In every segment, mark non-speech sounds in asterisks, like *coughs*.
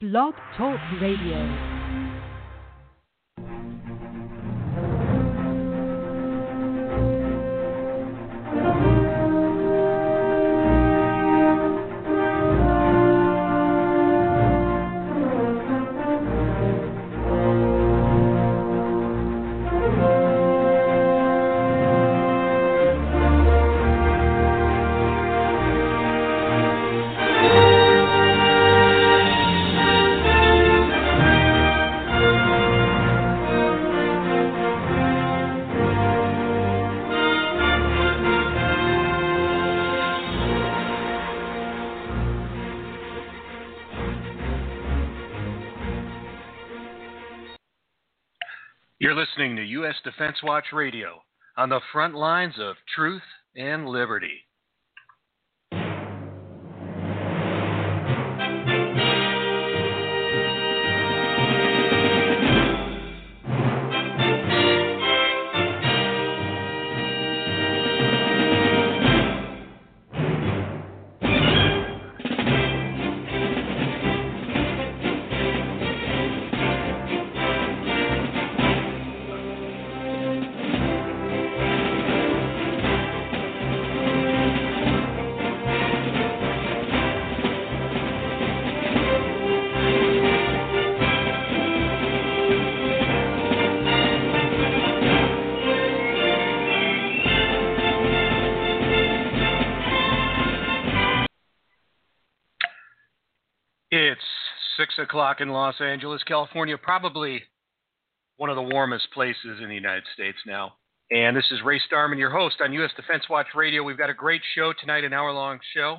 Blog Talk Radio. Listening to U.S. Defense Watch Radio on the front lines of truth and liberty. Six o'clock in Los Angeles, California, probably one of the warmest places in the United States now. And this is Ray Starmann, your host on U.S. Defense Watch Radio. We've got a great show tonight, an hour long show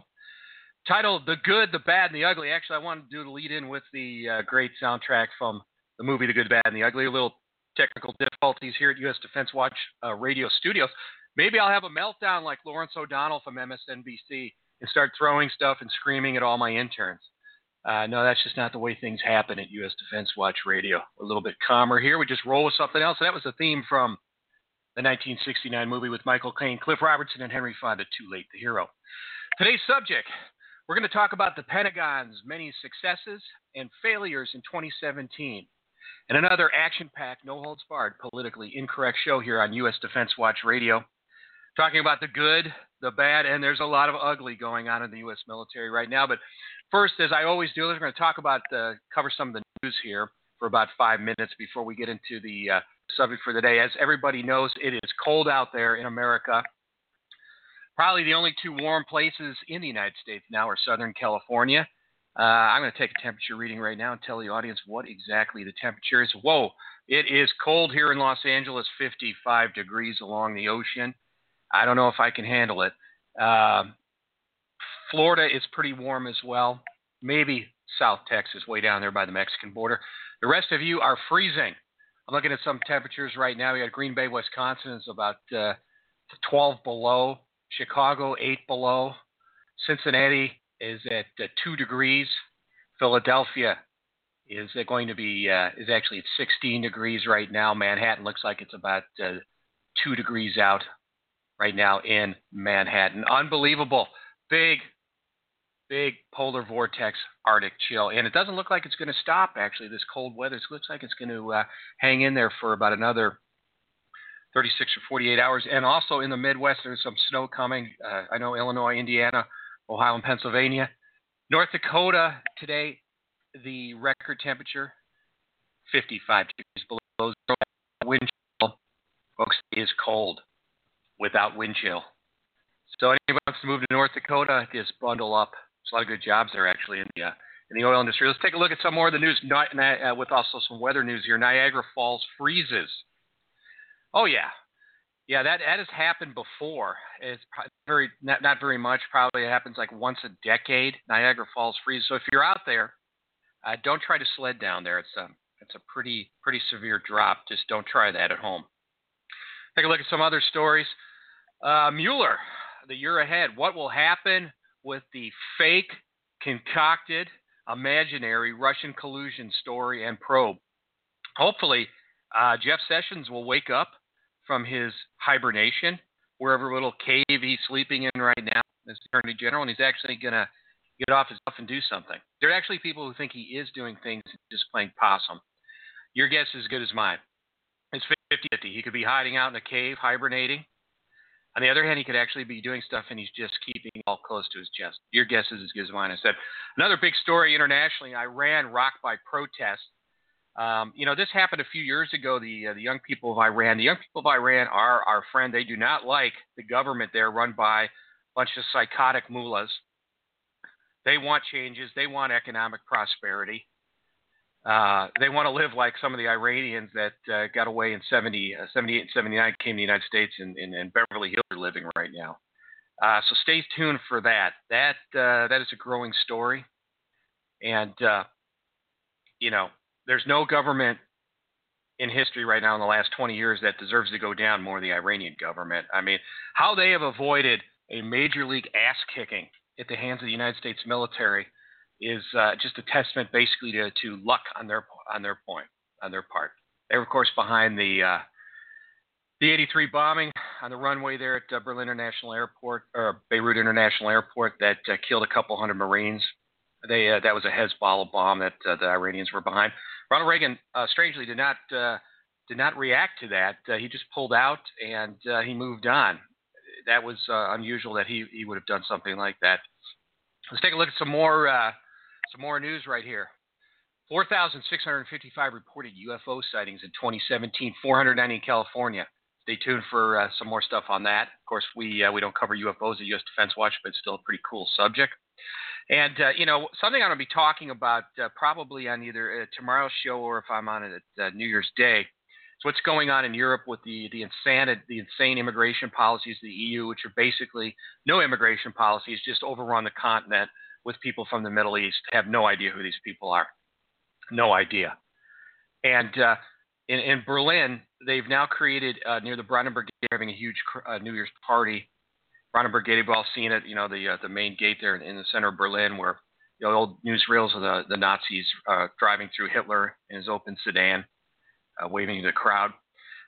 titled The Good, the Bad, and the Ugly. Actually, I wanted to do the lead in with the uh, great soundtrack from the movie The Good, the Bad, and the Ugly. A little technical difficulties here at U.S. Defense Watch uh, Radio Studios. Maybe I'll have a meltdown like Lawrence O'Donnell from MSNBC and start throwing stuff and screaming at all my interns. Uh, no, that's just not the way things happen at U.S. Defense Watch Radio. A little bit calmer here. We just roll with something else. that was a theme from the 1969 movie with Michael Caine, Cliff Robertson, and Henry Fonda, Too Late, the Hero. Today's subject, we're going to talk about the Pentagon's many successes and failures in 2017. And another action packed, no holds barred, politically incorrect show here on U.S. Defense Watch Radio. Talking about the good, the bad, and there's a lot of ugly going on in the U.S. military right now. But first, as I always do, we're going to talk about, uh, cover some of the news here for about five minutes before we get into the uh, subject for the day. As everybody knows, it is cold out there in America. Probably the only two warm places in the United States now are Southern California. Uh, I'm going to take a temperature reading right now and tell the audience what exactly the temperature is. Whoa, it is cold here in Los Angeles, 55 degrees along the ocean. I don't know if I can handle it. Uh, Florida is pretty warm as well. Maybe South Texas, way down there by the Mexican border. The rest of you are freezing. I'm looking at some temperatures right now. We got Green Bay, Wisconsin is about uh, 12 below. Chicago, 8 below. Cincinnati is at uh, 2 degrees. Philadelphia is going to be uh, is actually at 16 degrees right now. Manhattan looks like it's about uh, 2 degrees out right now in Manhattan. Unbelievable. Big, big polar vortex Arctic chill. And it doesn't look like it's going to stop, actually, this cold weather. It looks like it's going to uh, hang in there for about another 36 or 48 hours. And also in the Midwest, there's some snow coming. Uh, I know Illinois, Indiana, Ohio, and Pennsylvania. North Dakota today, the record temperature 55 degrees below zero. Wind chill, folks, is cold without wind chill. So anyone wants to move to North Dakota, just bundle up. There's a lot of good jobs there actually in the uh, in the oil industry. Let's take a look at some more of the news uh, with also some weather news here. Niagara Falls freezes. Oh yeah, yeah, that that has happened before. It's very not not very much. Probably it happens like once a decade. Niagara Falls freezes. So if you're out there, uh, don't try to sled down there. It's a it's a pretty pretty severe drop. Just don't try that at home. Take a look at some other stories. Uh, Mueller, the year ahead. What will happen with the fake, concocted, imaginary Russian collusion story and probe? Hopefully, uh, Jeff Sessions will wake up from his hibernation, wherever little cave he's sleeping in right now as Attorney General, and he's actually going to get off his stuff and do something. There are actually people who think he is doing things just playing possum. Your guess is as good as mine. It's 50 50. He could be hiding out in a cave, hibernating. On the other hand, he could actually be doing stuff and he's just keeping all close to his chest. Your guess is as good as mine. I said another big story internationally Iran rocked by protests. Um, you know, this happened a few years ago. The uh, the young people of Iran, the young people of Iran are our friend. They do not like the government there, run by a bunch of psychotic mullahs. They want changes. They want economic prosperity. Uh, they want to live like some of the Iranians that uh, got away in 70, uh, 78 and 79, came to the United States, and, and, and Beverly Hills are living right now. Uh, so stay tuned for that. That uh, that is a growing story, and you know there's no government in history right now in the last 20 years that deserves to go down more than the Iranian government. I mean, how they have avoided a major league ass kicking at the hands of the United States military is uh, just a testament, basically, to, to luck on their on their point on their part. They were, of course, behind the uh, the 83 bombing on the runway there at uh, Berlin International Airport or Beirut International Airport that uh, killed a couple hundred Marines. They uh, that was a Hezbollah bomb that uh, the Iranians were behind. Ronald Reagan, strangely, did not did not react to that. he just pulled out and he moved on. That was unusual that he he would have done something like that. Let's take a look at some more more news right here. 4,655 reported UFO sightings in 2017, 490 in California. Stay tuned for uh, some more stuff on that. Of course, we uh, we don't cover UFOs at U.S. Defense Watch, but it's still a pretty cool subject. And uh, you know, something I'm going to be talking about uh, probably on either uh, tomorrow's show or if I'm on it at uh, New Year's Day. is what's going on in Europe with the the insane the insane immigration policies of the EU, which are basically no immigration policies, just overrun the continent with people from the Middle East, have no idea who these people are. No idea. And uh, in, in, Berlin, they've now created uh, near the Brandenburg Gate, having a huge uh, New Year's party. Brandenburg Gate, we've all seen it, you know, the uh, the main gate there in, in, the center of Berlin, where the old newsreels of the, the Nazis uh, driving through Hitler in his open sedan, uh, waving to the crowd.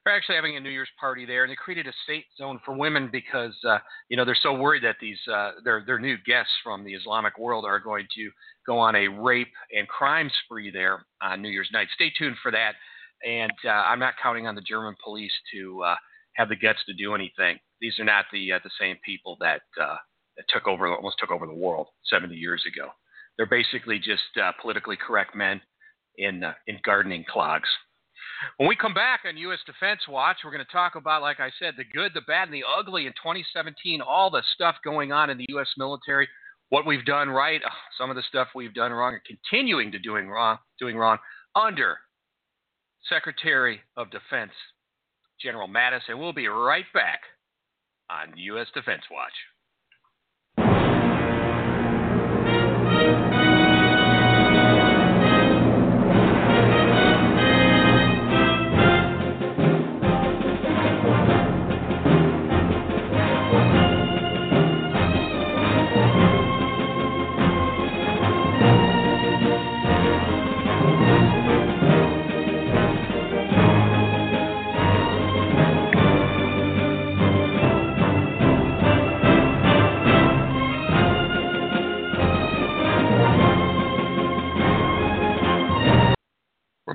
They're actually having a New Year's party there, and they created a safe zone for women because uh, you know they're so worried that these uh, their their new guests from the Islamic world are going to go on a rape and crime spree there on New Year's night. Stay tuned for that. And uh, I'm not counting on the German police to uh, have the guts to do anything. These are not the uh, the same people that uh, that took over almost took over the world 70 years ago. They're basically just uh, politically correct men in uh, in gardening clogs. When we come back on U.S. Defense Watch, we're going to talk about, like I said, the good, the bad, and the ugly in 2017, all the stuff going on in the U.S. military, what we've done right, uh, some of the stuff we've done wrong, and continuing to doing wrong, doing wrong under Secretary of Defense General Mattis. And we'll be right back on U.S. Defense Watch.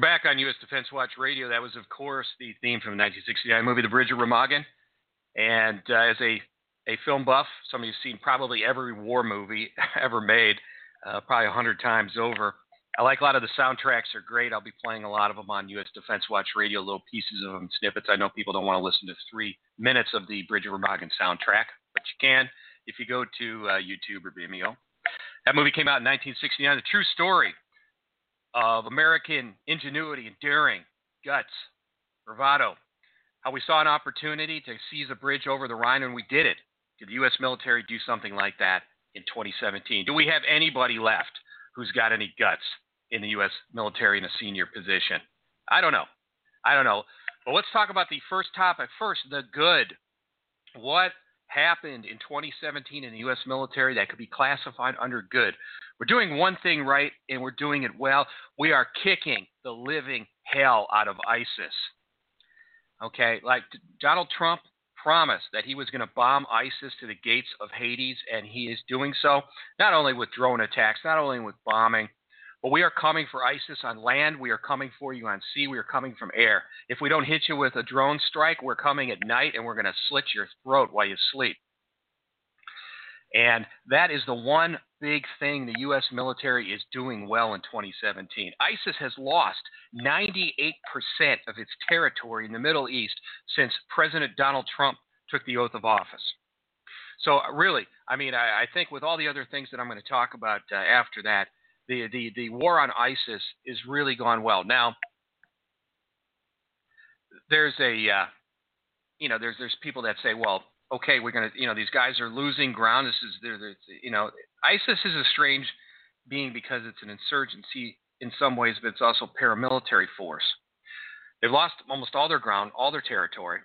On U.S. Defense Watch Radio. That was, of course, the theme from the 1969 movie The Bridge of Remagen. And uh, as a, a film buff, some somebody who's seen probably every war movie *laughs* ever made, uh, probably a hundred times over. I like a lot of the soundtracks are great. I'll be playing a lot of them on U.S. Defense Watch Radio, little pieces of them, snippets. I know people don't want to listen to three minutes of the Bridge of Remagen soundtrack, but you can if you go to uh, YouTube or Vimeo. That movie came out in 1969. The true story of American ingenuity and daring, guts, bravado. How we saw an opportunity to seize a bridge over the Rhine and we did it. Did the U.S. military do something like that in 2017? Do we have anybody left who's got any guts in the U.S. military in a senior position? I don't know. I don't know. But let's talk about the first topic first the good. What happened in 2017 in the U.S. military that could be classified under good. We're doing one thing right and we're doing it well. We are kicking the living hell out of ISIS. Okay, like Donald Trump promised that he was going to bomb ISIS to the gates of Hades, and he is doing so, not only with drone attacks, not only with bombing, but we are coming for ISIS on land. We are coming for you on sea. We are coming from air. If we don't hit you with a drone strike, we're coming at night and we're going to slit your throat while you sleep. And that is the one big thing the U.S. military is doing well in 2017. ISIS has lost 98% of its territory in the Middle East since President Donald Trump took the oath of office. So, really, I mean, I, I think with all the other things that I'm going to talk about uh, after that, the, the, the war on ISIS is really gone well. Now, there's a, uh, you know, there's there's people that say, well, okay, we're gonna, you know, these guys are losing ground. This is, they're, they're, you know, ISIS is a strange being because it's an insurgency in some ways, but it's also paramilitary force. They've lost almost all their ground, all their territory.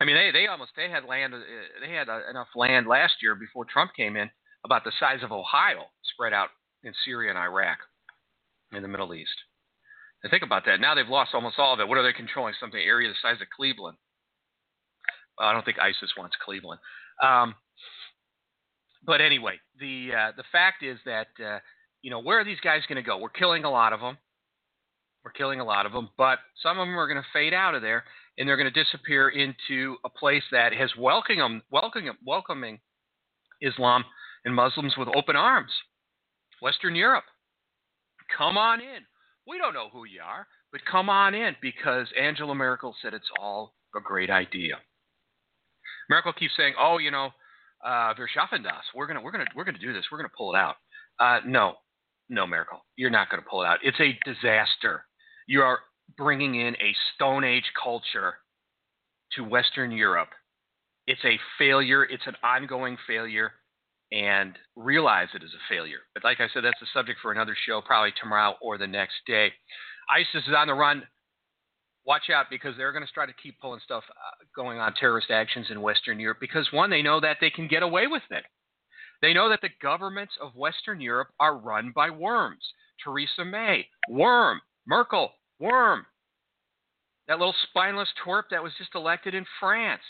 I mean, they they almost they had land, uh, they had uh, enough land last year before Trump came in, about the size of Ohio, spread out in Syria and Iraq, in the Middle East. And think about that. Now they've lost almost all of it. What are they controlling? Something area the size of Cleveland. Well, I don't think ISIS wants Cleveland. Um, but anyway, the uh, the fact is that uh, you know where are these guys going to go? We're killing a lot of them. We're killing a lot of them, but some of them are going to fade out of there, and they're going to disappear into a place that has welcoming welcoming welcoming Islam and Muslims with open arms. Western Europe. Come on in. We don't know who you are, but come on in because Angela Merkel said it's all a great idea. Merkel keeps saying, "Oh, you know, uh, wir schaffen das. We're gonna, we're gonna, we're gonna do this. We're gonna pull it out." Uh, no, no, Merkel, you're not gonna pull it out. It's a disaster. You are bringing in a Stone Age culture to Western Europe. It's a failure. It's an ongoing failure, and realize it is a failure. But like I said, that's a subject for another show, probably tomorrow or the next day. ISIS is on the run watch out because they're going to try to keep pulling stuff uh, going on terrorist actions in Western Europe because one, they know that they can get away with it. They know that the governments of Western Europe are run by worms. Theresa May, worm. Merkel, worm. That little spineless twerp that was just elected in France.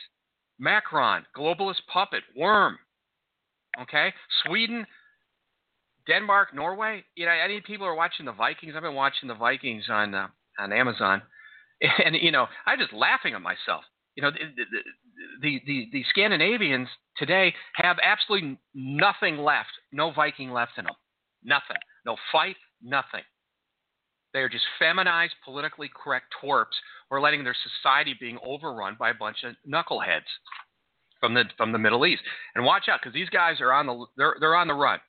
Macron, globalist puppet, worm. Okay? Sweden, Denmark, Norway. You know, any people are watching the Vikings. I've been watching the Vikings on uh, on Amazon *laughs* and you know, I'm just laughing at myself. You know, the the, the, the Scandinavians today have absolutely nothing left, no Viking left in them, nothing, no fight, nothing. They are just feminized, politically correct twerps who are letting their society being overrun by a bunch of knuckleheads from the from the Middle East. And watch out, because these guys are on the they're they're on the run.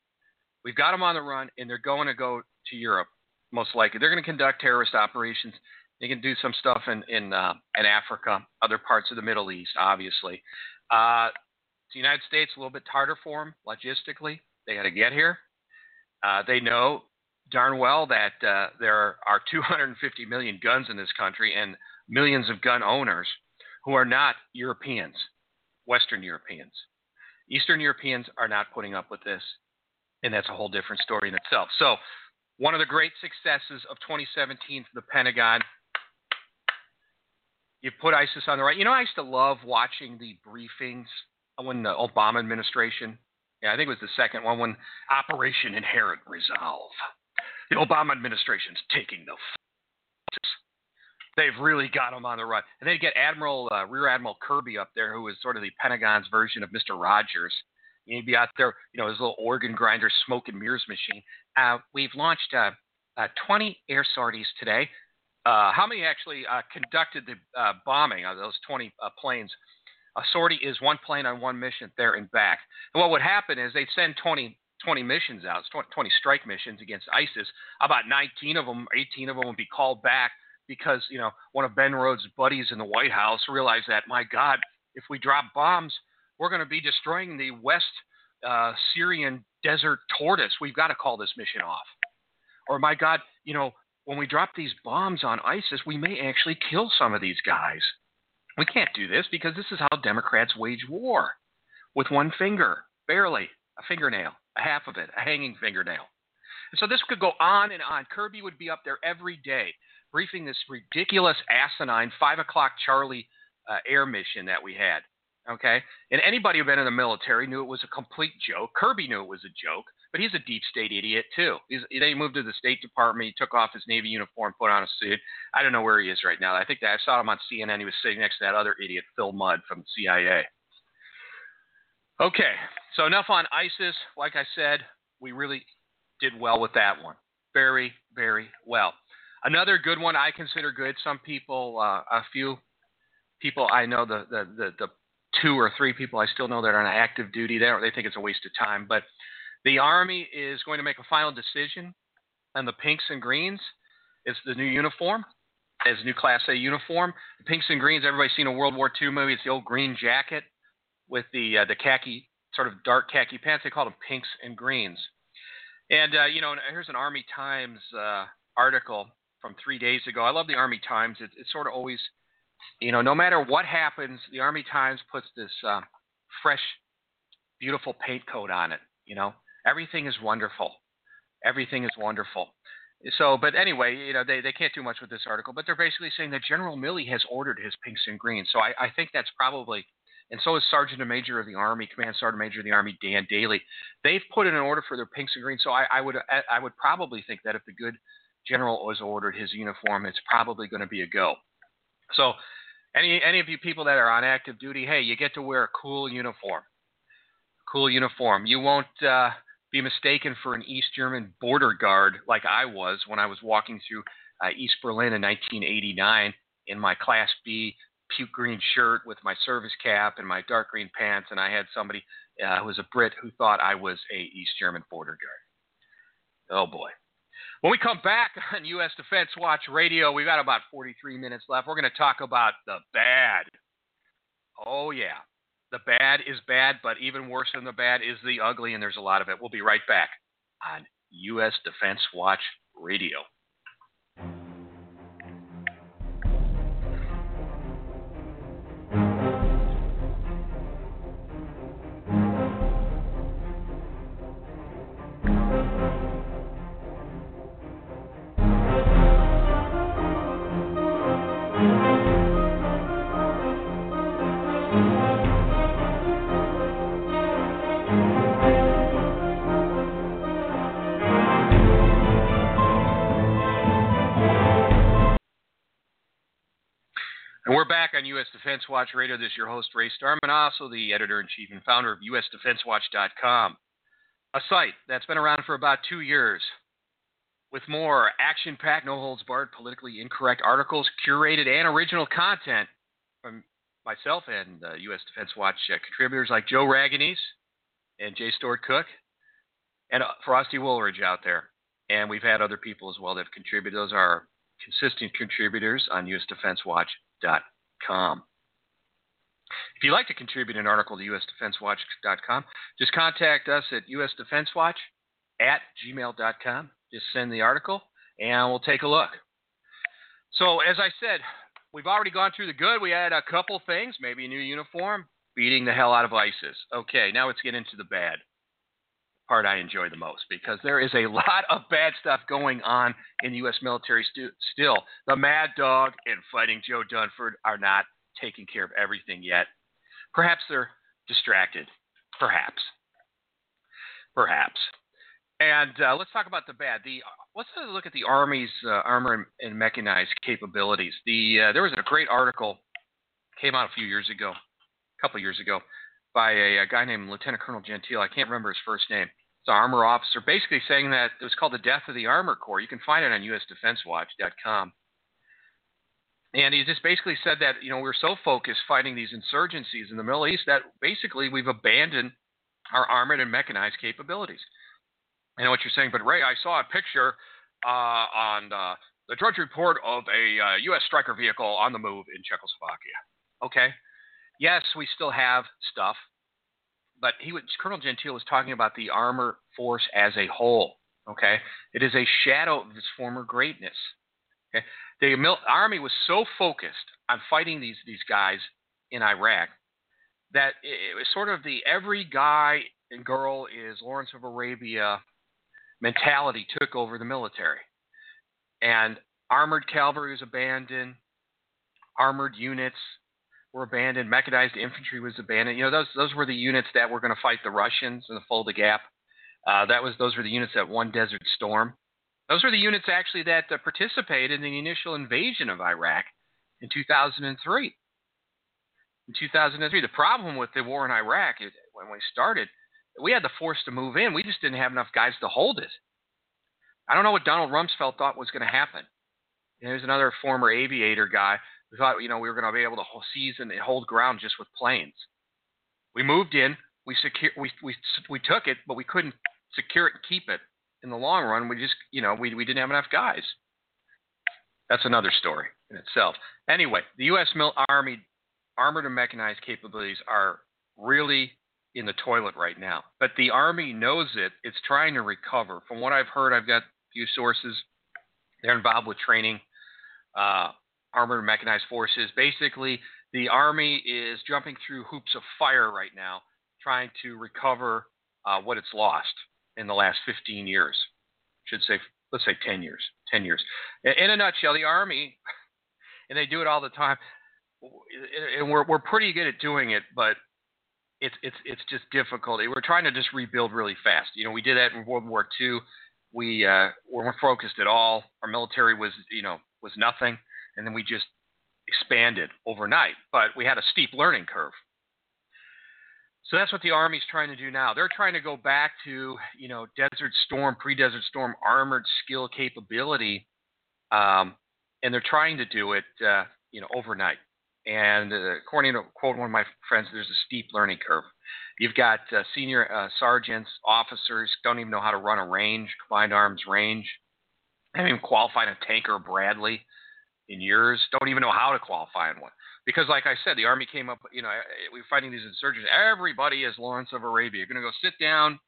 We've got them on the run, and they're going to go to Europe most likely. They're going to conduct terrorist operations they can do some stuff in in uh, in Africa, other parts of the Middle East, obviously. Uh, the United States a little bit harder for them logistically. They got to get here. Uh, they know darn well that uh, there are 250 million guns in this country and millions of gun owners who are not Europeans, Western Europeans. Eastern Europeans are not putting up with this, and that's a whole different story in itself. So, one of the great successes of 2017 for the Pentagon you put ISIS on the right. You know, I used to love watching the briefings when the Obama administration, yeah, I think it was the second one when Operation Inherent Resolve. The Obama administration's taking the. They've really got him on the run. And they get Admiral uh, Rear Admiral Kirby up there, who is sort of the Pentagon's version of Mr. Rogers. He'd be out there, you know, his little organ grinder, smoke and mirrors machine. Uh, we've launched uh, uh, 20 air sorties today. Uh, how many actually uh, conducted the bombing of those 20 uh, planes? A sortie is one plane on one mission there and back. And what would happen is they'd send 20, 20 missions out, 20 strike missions against ISIS. About 19 of them, 18 of them would be called back because you know one of Ben Rhodes' buddies in the White House realized that my God, if we drop bombs, we're going to be destroying the West uh, Syrian desert tortoise. We've got to call this mission off. Or my God, you know when we drop these bombs on ISIS, we may actually kill some of these guys. We can't do this because this is how Democrats wage war with one finger, barely, a fingernail, a half of it, a hanging fingernail. And so this could go on and on. Kirby would be up there every day briefing this ridiculous, asinine 5 o'clock Charlie uh, air mission that we had. Okay, and anybody who'd been in the military knew it was a complete joke. Kirby knew it was a joke, but he's a deep state idiot too. He's, he moved to the State Department. He took off his Navy uniform, put on a suit. I don't know where he is right now. I think that I saw him on CNN. He was sitting next to that other idiot, Phil Mudd from CIA. Okay, so enough on ISIS. Like I said, we really did well with that one. Very, very well. Another good one I consider good. Some people, uh, a few people I know, the, the, the, the two or three people I still know that are on active duty, don't, they think it's a waste of time. But the Army is going to make a final decision on the pinks and greens. It's the new uniform. It's new Class A uniform. The pinks and greens, everybody's seen a World War II movie. It's the old green jacket with the uh, the khaki, sort of dark khaki pants. They call them pinks and greens. And, uh, you know, here's an Army Times uh, article from three days ago. I love the Army Times. It, it's sort of always, you know, no matter what happens, the Army Times puts this uh, fresh, beautiful paint coat on it. You know, everything is wonderful. Everything is wonderful. So, but anyway, you know, they, they can't do much with this article, but they're basically saying that General Milley has ordered his pinks and greens. So I, I think that's probably and so is Sergeant Major of the Army, Command Sergeant Major of the Army Dan Dailey. They've put in an order for their pinks and greens. So I, I would I would probably think that if the good general was ordered his uniform, it's probably going to be a go. So any any of you people that are on active duty, hey, you get to wear a cool uniform. Cool uniform. You won't uh, be mistaken for an East German border guard like I was when I was walking through uh, East Berlin in 1989 in my Class B puke green shirt with my service cap and my dark green pants, and I had somebody uh, who was a Brit who thought I was a East German border guard. Oh boy. When we come back *laughs* on U.S. Defense Watch Radio, we've got about 43 minutes left. We're going to talk about the bad. Oh, yeah. The bad is bad, but even worse than the bad is the ugly, and there's a lot of it. We'll be right back on U.S. Defense Watch Radio. On U.S. Defense Watch Radio. This is your host, Ray Starmann, also the editor in chief and founder of USDefenseWatch.com, a site that's been around for about two years with more action packed, no holds barred, politically incorrect articles, curated and original content from myself and uh, U.S. Defense Watch uh, contributors like Joe Raganese and Jay Stewart Cook and uh, Frosty Wooldridge out there. And we've had other people as well that have contributed. Those are consistent contributors on USDefenseWatch.com. If you'd like to contribute an article to USDefenseWatch.com, just contact us at USDefenseWatch at gmail.com. Just send the article and we'll take a look. So, as I said, we've already gone through the good. We had a couple things, maybe a new uniform, beating the hell out of ISIS. Okay, now let's get into the bad part I enjoy the most because there is a *laughs* lot of bad stuff going on in the U.S. military stu- still. The Mad Dog and Fighting Joe Dunford are not taking care of everything yet. Perhaps they're distracted. Perhaps. Perhaps. And uh, let's talk about the bad. The let's look at the Army's uh, armor and, and, mechanized capabilities. The uh, there was a great article came out a few years ago, a couple years ago, by a, a, guy named Lieutenant Colonel Gentile. I can't remember his first name the armor officer, basically saying that it was called the death of the Armor Corps. You can find it on USDefenseWatch.com. And he just basically said that you know we're so focused fighting these insurgencies in the Middle East that basically we've abandoned our armored and mechanized capabilities. I know what you're saying, but Ray, I saw a picture uh, on uh, the Drudge Report of a uh, U.S. Stryker vehicle on the move in Czechoslovakia. Okay, yes, we still have stuff but he was, Colonel Gentile was talking about the armor force as a whole. Okay, it is a shadow of its former greatness. Okay, the army was so focused on fighting these these guys in Iraq that it, it was sort of the every guy and girl is Lawrence of Arabia mentality took over the military, and armored cavalry was abandoned, armored units, were abandoned. Mechanized infantry was abandoned. You know, those those were the units that were going to fight the Russians in the Fulda Gap. Uh, that was those were the units that won Desert Storm. Those were the units actually that uh, participated in the initial invasion of Iraq in 2003. In 2003, the problem with the war in Iraq is when we started, we had the force to move in. We just didn't have enough guys to hold it. I don't know what Donald Rumsfeld thought was going to happen. There's another former aviator guy who thought, you know, we were going to be able to seize and hold ground just with planes. We moved in, we secure, we we we took it, but we couldn't secure it and keep it in the long run. We just, you know, we we didn't have enough guys. That's another story in itself. Anyway, the U.S. Army armored and mechanized capabilities are really in the toilet right now. But the Army knows it. It's trying to recover. From what I've heard, I've got a few sources. They're involved with training uh, armored mechanized forces. Basically, the Army is jumping through hoops of fire right now, trying to recover uh, what it's lost in the last 15 years. Should say, let's say 10 years. 10 years. In a nutshell, the Army, and they do it all the time, and we're we're pretty good at doing it, but it's it's it's just difficult. We're trying to just rebuild really fast. You know, we did that in World War II. We uh, weren't focused at all. Our military was you know was nothing, and then we just expanded overnight. But we had a steep learning curve. So that's what the Army's trying to do now. They're trying to go back to you know Desert Storm, pre-Desert Storm armored skill capability, um, and they're trying to do it uh, you know overnight. And uh, according to quote one of my friends, there's a steep learning curve. You've got uh, senior uh, sergeants, officers don't even know how to run a range, combined arms range. Haven't even qualified a tanker Bradley in years. Don't even know how to qualify in one. Because, like I said, the Army came up, you know, we are fighting these insurgents. Everybody is Lawrence of Arabia. You're going to go sit down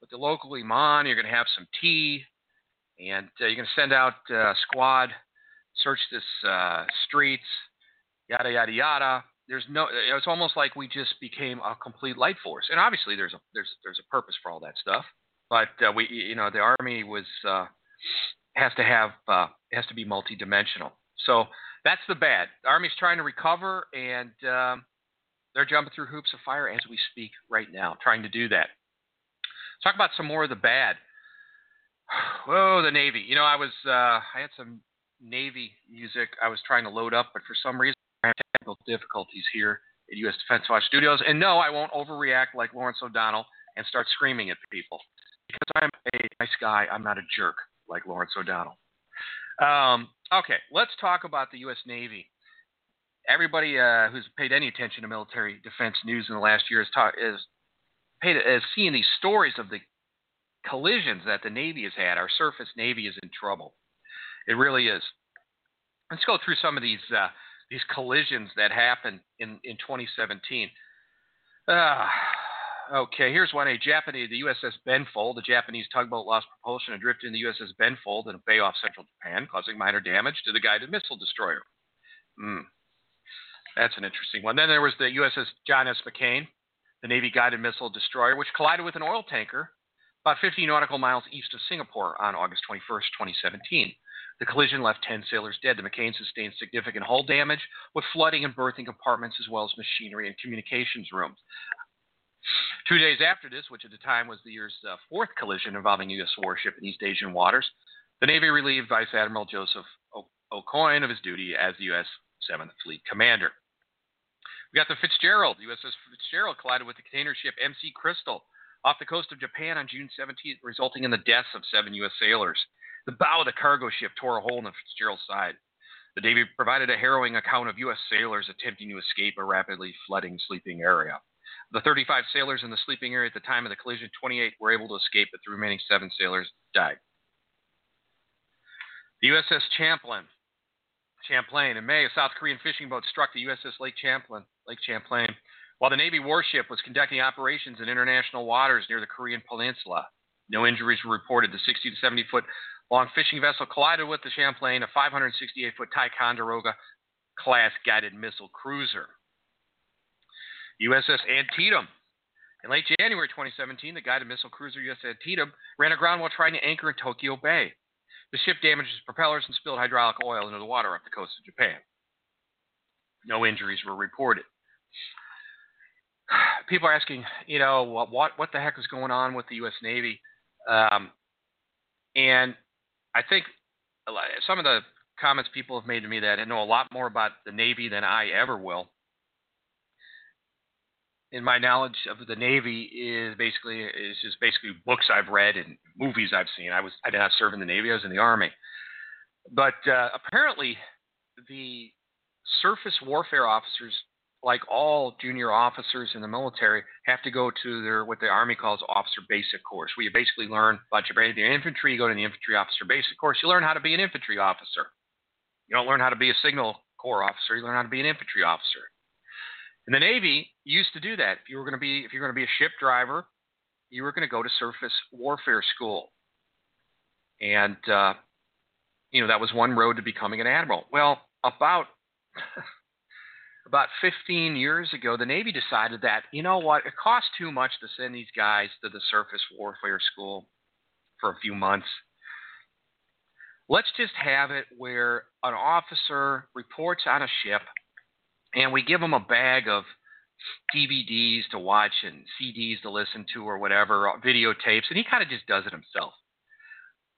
with the local imam. You're going to have some tea. And uh, you're going to send out uh, squad, search this uh, streets, yada yada yada. There's no. It's almost like we just became a complete light force, and obviously there's a there's there's a purpose for all that stuff. But uh, we, you know, the army was uh, has to have uh, has to be multidimensional. So that's the bad. The army's trying to recover, and um, they're jumping through hoops of fire as we speak right now, trying to do that. Let's talk about some more of the bad. *sighs* Whoa, the Navy. You know, I was uh, I had some Navy music I was trying to load up, but for some reason I have technical difficulties here at U.S. Defense Watch Studios. And no, I won't overreact like Lawrence O'Donnell and start screaming at people because I'm a nice guy. I'm not a jerk like Lawrence O'Donnell. Um, okay, let's talk about the U.S. Navy. Everybody uh, who's paid any attention to military defense news in the last year has, talk, is paid is seeing these stories of the collisions that the Navy has had. Our surface Navy is in trouble. It really is. Let's go through some of these uh, these collisions that happened in, in 2017. Uh, ah, okay, here's one. A Japanese, the USS Benfold, the Japanese tugboat lost propulsion and drifted in the USS Benfold in a bay off central Japan, causing minor damage to the guided missile destroyer. Hmm. That's an interesting one. Then there was the USS John S. McCain, the Navy guided missile destroyer, which collided with an oil tanker about 50 nautical miles east of Singapore on August 21st, 2017. The collision left 10 sailors dead. The McCain sustained significant hull damage with flooding in berthing compartments as well as machinery and communications rooms. Two days after this, which at the time was the year's uh, fourth collision involving a U.S. warship in East Asian waters, the Navy relieved Vice Admiral Joseph Aucoin of his duty as the U.S. 7th Fleet Commander. We got the Fitzgerald. USS Fitzgerald collided with the container ship MC Crystal off the coast of Japan on June 17th, resulting in the deaths of seven U.S. sailors. The bow of the cargo ship tore a hole in the Fitzgerald's side. The Navy provided a harrowing account of U.S. sailors attempting to escape a rapidly flooding sleeping area. The 35 sailors in the sleeping area at the time of the collision, 28 were able to escape, but the remaining seven sailors died. The USS Champlain. Champlain. In May, a South Korean fishing boat struck the USS Lake Champlain, Lake Champlain, while the Navy warship was conducting operations in international waters near the Korean Peninsula. No injuries were reported. The 60 to 70 foot long fishing vessel collided with the Champlain, a 568 foot Ticonderoga class guided missile cruiser. USS Antietam. In late January 2017, the guided missile cruiser USS Antietam ran aground while trying to anchor in Tokyo Bay. The ship damaged its propellers and spilled hydraulic oil into the water off the coast of Japan. No injuries were reported. *sighs* People are asking, you know, what what, what the heck is going on with the U.S. Navy? Um, and I think some of the comments people have made to me that I know a lot more about the Navy than I ever will. In my knowledge of the Navy is basically is just basically books I've read and movies I've seen. I was I did not serve in the Navy; I was in the Army. But uh, apparently, the surface warfare officers, like all junior officers in the military, have to go to their what the Army calls officer basic course, where you basically learn about your infantry. You go to the infantry officer basic course. You learn how to be an infantry officer. You don't learn how to be a signal corps officer. You learn how to be an infantry officer. In the Navy, used to do that. If you were going to be if you're going to be a ship driver, you were going to go to surface warfare school, and uh, you know that was one road to becoming an admiral. Well, about *laughs* about 15 years ago, the Navy decided that you know what, it costs too much to send these guys to the surface warfare school for a few months Let's just have it where an officer reports on a ship and we give him a bag of DVDs to watch and CDs to listen to or whatever, videotapes, and he kind of just does it himself.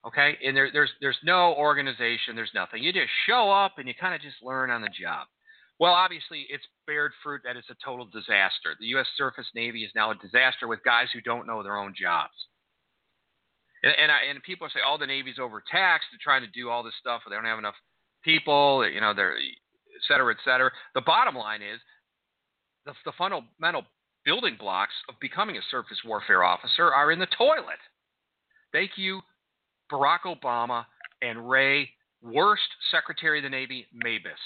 Okay, and there, there's there's no organization, there's nothing. You just show up and you kind of just learn on the job. Well, obviously, it's bared fruit that it's a total disaster. The U.S. Surface Navy is now a disaster with guys who don't know their own jobs. And and, I, and people say, "Oh, the Navy's overtaxed. They're trying to do all this stuff. but They don't have enough people. You know, they're et cetera, et cetera." The bottom line is the, the fundamental building blocks of becoming a surface warfare officer are in the toilet. Thank you, Barack Obama and Ray, worst Secretary of the Navy, Mabus.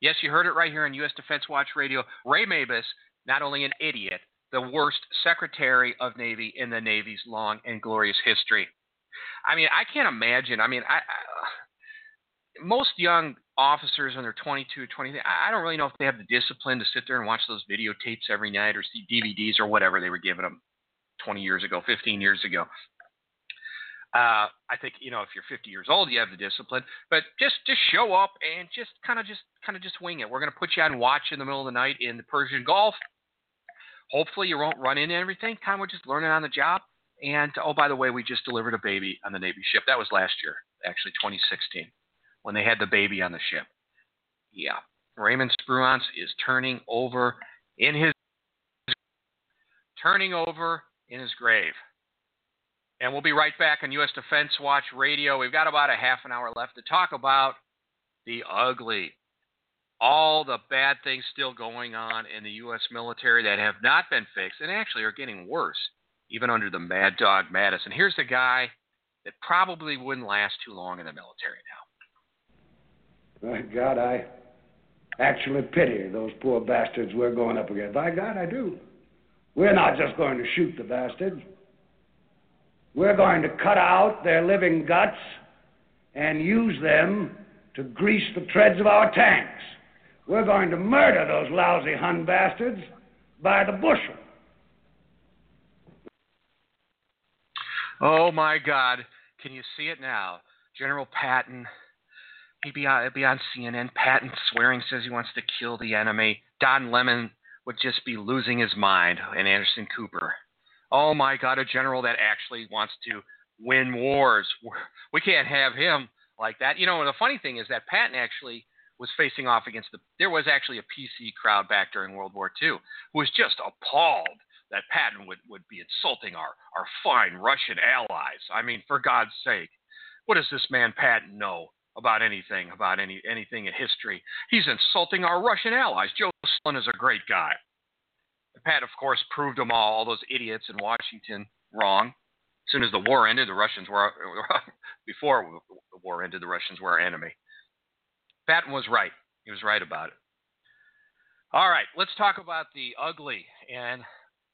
Yes, you heard it right here on U.S. Defense Watch Radio. Ray Mabus, not only an idiot, the worst Secretary of Navy in the Navy's long and glorious history. I mean, I can't imagine. I mean, I, I, most young officers when they're 22, 23, I don't really know if they have the discipline to sit there and watch those videotapes every night or see DVDs or whatever they were giving them 20 years ago, 15 years ago. Uh, I think you know if you're 50 years old, you have the discipline, but just just show up and just kind of just kind of just wing it. We're going to put you on watch in the middle of the night in the Persian Gulf Hopefully, you won't run into everything. Kind of just learning on the job. And oh, by the way, we just delivered a baby on the Navy ship. That was last year, actually 2016, when they had the baby on the ship. Yeah, Raymond Spruance is turning over in his turning over in his grave. And we'll be right back on U.S. Defense Watch Radio. We've got about a half an hour left to talk about the ugly all the bad things still going on in the U.S. military that have not been fixed and actually are getting worse, even under the mad dog Mattis. And here's the guy that probably wouldn't last too long in the military now. My God, I actually pity those poor bastards we're going up against. By God, I do. We're not just going to shoot the bastards. We're going to cut out their living guts and use them to grease the treads of our tanks. We're going to murder those lousy Hun bastards by the bushel. Oh my God! Can you see it now? General Patton. He'd uh, be on, he'd be on CNN. Patton swearing says he wants to kill the enemy. Don Lemon would just be losing his mind. And Anderson Cooper. Oh my God! A general that actually wants to win wars. We can't have him like that. You know, the funny thing is that Patton actually was facing off against the. There was actually a PC crowd back during World War II who was just appalled that Patton would, would be insulting our, our fine Russian allies. I mean, for God's sake, what does this man Patton know about anything, about any anything in history? He's insulting our Russian allies. Joe Stalin is a great guy. Pat, of course, proved them all, all those idiots in Washington, wrong. As soon as the war ended, the Russians were, *laughs* before the war ended, the Russians were our enemy. Patton was right. He was right about it. All right, let's talk about the ugly. And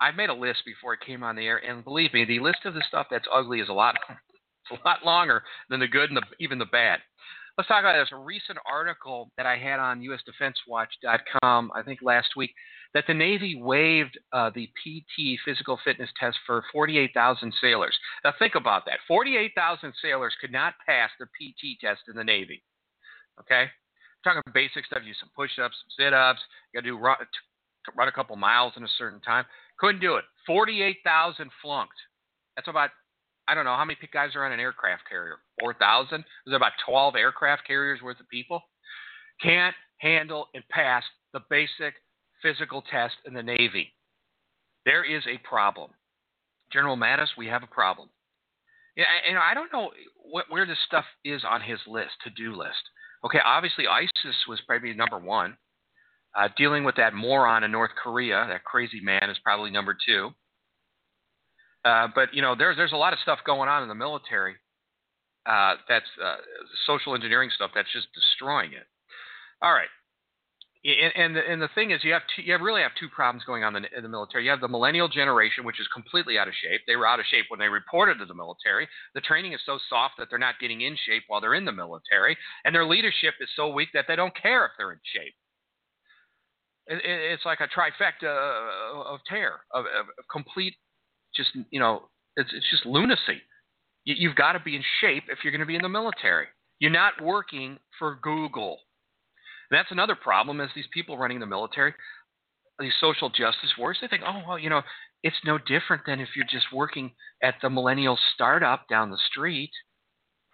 I made a list before it came on the air, and believe me, the list of the stuff that's ugly is a lot, *laughs* it's *laughs* a lot longer than the good and the, even the bad. Let's talk about this. A recent article that I had on USDefenseWatch.com, I think last week, that the Navy waived uh, the PT physical fitness test for 48,000 sailors. Now think about that. 48,000 sailors could not pass the PT test in the Navy. Okay? talking basic stuff. You do some push-ups, some sit-ups. You got to do run, run a couple miles in a certain time. Couldn't do it. Forty-eight thousand flunked. That's about I don't know how many guys are on an aircraft carrier. Four thousand. There's about twelve aircraft carriers worth of people. Can't handle and pass the basic physical test in the Navy. There is a problem. General Mattis, we have a problem. Yeah, and I don't know what, where this stuff is on his list, to-do list. Okay, obviously ISIS was probably number one. Uh, dealing with that moron in North Korea, that crazy man, is probably number two. Uh, but you know, there's there's a lot of stuff going on in the military. Uh, that's uh, social engineering stuff that's just destroying it. All right, and and the, and the thing is, you have two, you have really have two problems going on in the, in the military. You have the millennial generation, which is completely out of shape. They were out of shape when they reported to the military. The training is so soft that they're not getting in shape while they're in the military, and their leadership is so weak that they don't care if they're in shape. It, it, it's like a trifecta of terror, of, of complete, just you know, it's it's just lunacy. You, you've got to be in shape if you're going to be in the military. You're not working for Google and that's another problem is these people running the military, these social justice warriors, they think, oh, well, you know, it's no different than if you're just working at the millennial startup down the street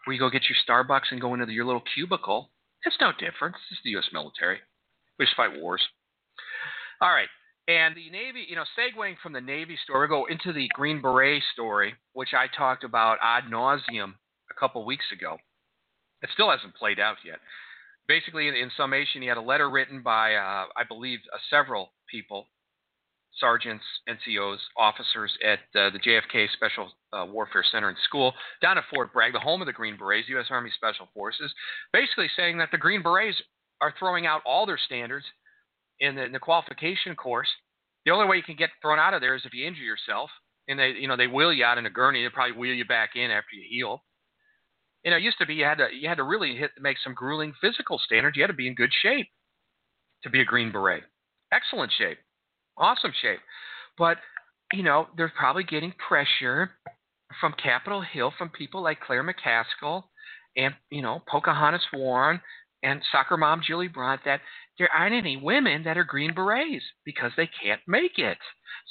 where you go get your Starbucks and go into your little cubicle. It's no different. It's the U.S. military. We just fight wars. All right. And the Navy, you know, segueing from the Navy story, we go into the Green Beret story, which I talked about ad nauseum a couple weeks ago. It still hasn't played out yet basically, in, in, summation, he had a letter written by, uh, I believe, uh, several people, sergeants, NCOs, officers at uh, the JFK Special uh, Warfare Center and School down at Fort Bragg, the home of the Green Berets, U.S. Army Special Forces, basically saying that the Green Berets are throwing out all their standards in the, in the qualification course. The only way you can get thrown out of there is if you injure yourself, and they, you know, they wheel you out in a gurney. They probably wheel you back in after you heal. You know, it used to be you had to you had to really hit make some grueling physical standards. You had to be in good shape to be a Green Beret. Excellent shape, awesome shape. But you know, they're probably getting pressure from Capitol Hill from people like Claire McCaskill and you know Pocahontas Warren and soccer mom Julie Brandt that there aren't any women that are Green Berets because they can't make it.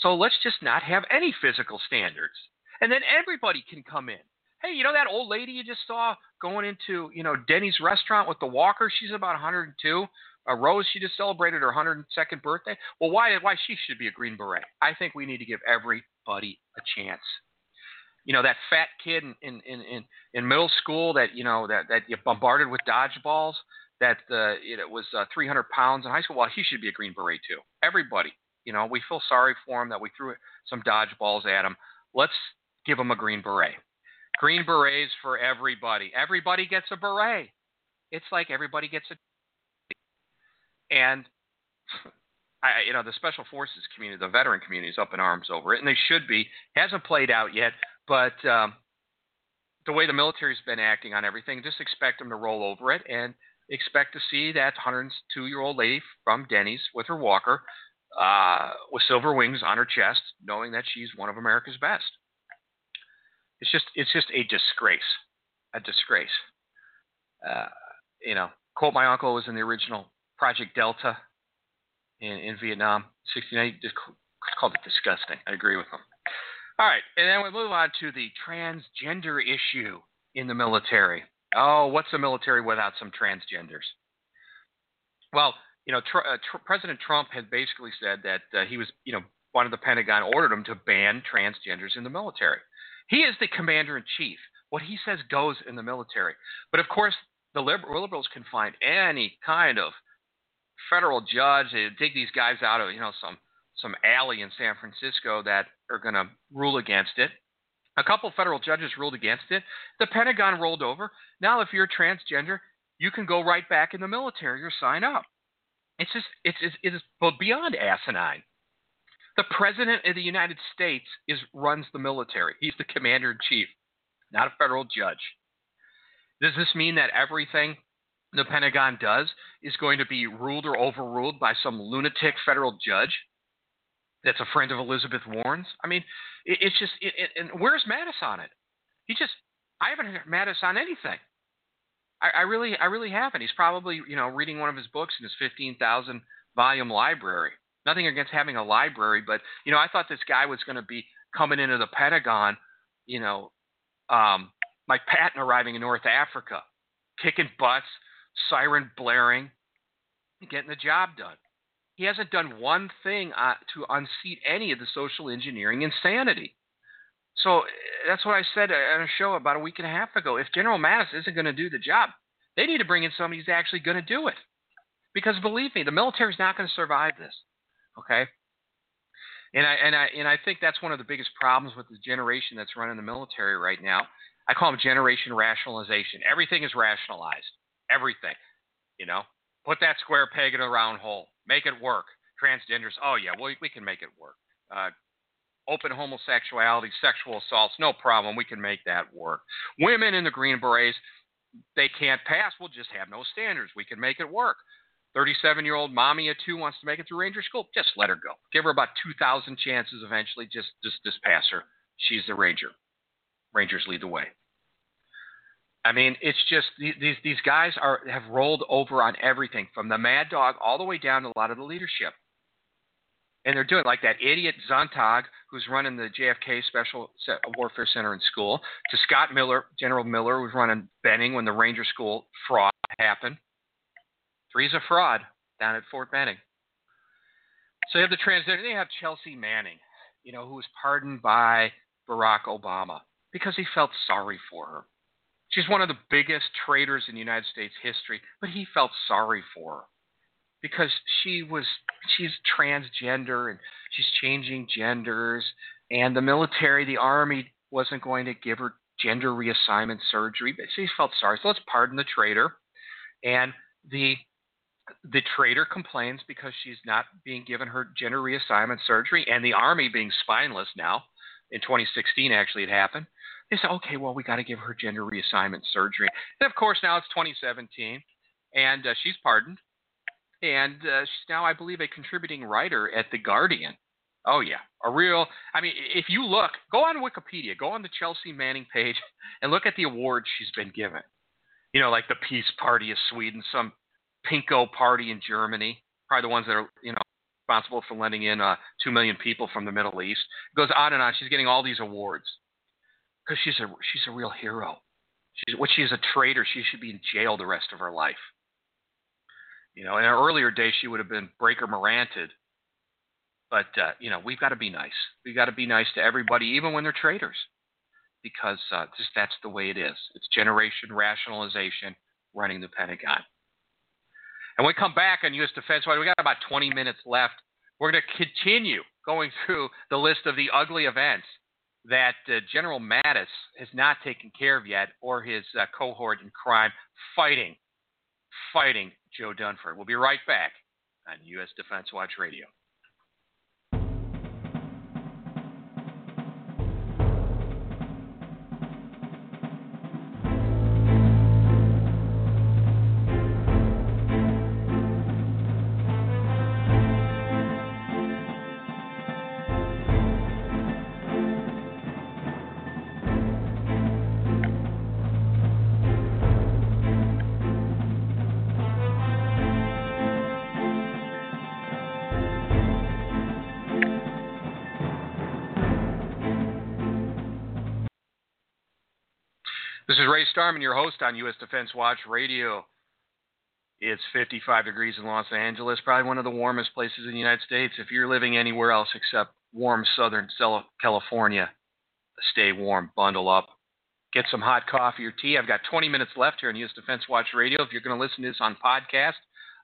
So let's just not have any physical standards. And then everybody can come in hey, you know that old lady you just saw going into, you know, Denny's restaurant with the walker? She's about 102. A Rose, she just celebrated her 102nd birthday. Well, why why she should be a Green Beret? I think we need to give everybody a chance. You know that fat kid in in in, in middle school that you know that that you bombarded with dodgeballs. That uh, it was uh, 300 pounds in high school. Well, he should be a Green Beret too. Everybody, you know, we feel sorry for him that we threw some dodgeballs at him. Let's give him a Green Beret. Green berets for everybody. Everybody gets a beret. It's like everybody gets a. And I, you know, the special forces community, the veteran community is up in arms over it, and they should be. Hasn't played out yet, but um, the way the military's been acting on everything, just expect them to roll over it and expect to see that 102-year-old lady from Denny's with her walker, uh, with silver wings on her chest, knowing that she's one of America's best. It's just it's just a disgrace, a disgrace. Uh, you know, quote my uncle was in the original Project Delta in, in Vietnam, 69. Just called it disgusting. I agree with him. All right, and then we move on to the transgender issue in the military. Oh, what's the military without some transgenders? Well, you know, tr- uh, tr- President Trump had basically said that uh, he was, you know, wanted the Pentagon ordered him to ban transgenders in the military. He is the commander in chief. What he says goes in the military. But of course, the liberals can find any kind of federal judge. They dig these guys out of you know some some alley in San Francisco that are going to rule against it. A couple federal judges ruled against it. The Pentagon rolled over. Now, if you're transgender, you can go right back in the military or sign up. It's just it's it's, it's beyond asinine. The president of the United States is runs the military. He's the commander in chief, not a federal judge. Does this mean that everything the Pentagon does is going to be ruled or overruled by some lunatic federal judge that's a friend of Elizabeth Warren's? I mean, it, it's just, it, it, and where's Mattis on it? He just, I haven't heard Mattis on anything. I, I really, I really haven't. He's probably, you know, reading one of his books in his 15,000 volume library. Nothing against having a library, but you know, I thought this guy was going to be coming into the Pentagon, you know, um, Mike Patton arriving in North Africa, kicking butts, siren blaring, getting the job done. He hasn't done one thing uh, to unseat any of the social engineering insanity. So eh, that's what I said on a show about a week and a half ago. If General Mattis isn't going to do the job, they need to bring in somebody who's actually going to do it. Because believe me, the military is not going to survive this. Okay. And I and I and I think that's one of the biggest problems with the generation that's running the military right now. I call them generation rationalization. Everything is rationalized. Everything. You know, put that square peg in a round hole. Make it work. Transgenders. Oh yeah, we we can make it work. Uh, open homosexuality, sexual assaults, no problem. We can make that work. Women in the Green Berets, they can't pass. We'll just have no standards. We can make it work. 37 year old mommy at two wants to make it through Ranger School. Just let her go. Give her about 2,000 chances eventually. Just, just, just pass her. She's the Ranger. Rangers lead the way. I mean, it's just these these guys are have rolled over on everything from the Mad Dog all the way down to a lot of the leadership, and they're doing like that idiot Sonntag who's running the JFK Special Warfare Center in school, to Scott Miller, General Miller, who's running Benning when the Ranger School fraud happened. Three's a fraud down at Fort Benning. So you have the transition. They have Chelsea Manning, you know, who was pardoned by Barack Obama because he felt sorry for her. She's one of the biggest traitors in United States history, but he felt sorry for her because she was she's transgender and she's changing genders and the military, the army wasn't going to give her gender reassignment surgery, but she felt sorry. So let's pardon the traitor. And the the traitor complains because she's not being given her gender reassignment surgery, and the army being spineless now. In 2016, actually, it happened. They said, okay, well, we got to give her gender reassignment surgery. And of course, now it's 2017, and uh, she's pardoned, and uh, she's now, I believe, a contributing writer at The Guardian. Oh yeah, a real. I mean, if you look, go on Wikipedia, go on the Chelsea Manning page, and look at the awards she's been given. You know, like the Peace Party of Sweden, some Pinko Party in Germany, probably the ones that are you know responsible for letting in uh, two million people from the Middle East. It goes on and on. She's getting all these awards because she's a she's a real hero. She's what she's a traitor. She should be in jail the rest of her life. You know, in her earlier days, she would have been Breaker Moranted. But uh, you know, we've got to be nice. We've got to be nice to everybody, even when they're traitors, because uh, just that's the way it is. It's generation rationalization running the Pentagon. And we come back on U.S. Defense Watch. We got about 20 minutes left. We're going to continue going through the list of the ugly events that uh, General Mattis has not taken care of yet, or his uh, cohort in crime, fighting, fighting Joe Dunford. We'll be right back on U.S. Defense Watch Radio. Ray Starmann, your host on U.S. Defense Watch Radio. It's 55 degrees in Los Angeles, probably one of the warmest places in the United States. If you're living anywhere else except warm Southern California, stay warm, bundle up, get some hot coffee or tea. I've got 20 minutes left here on U.S. Defense Watch Radio. If you're going to listen to this on podcast,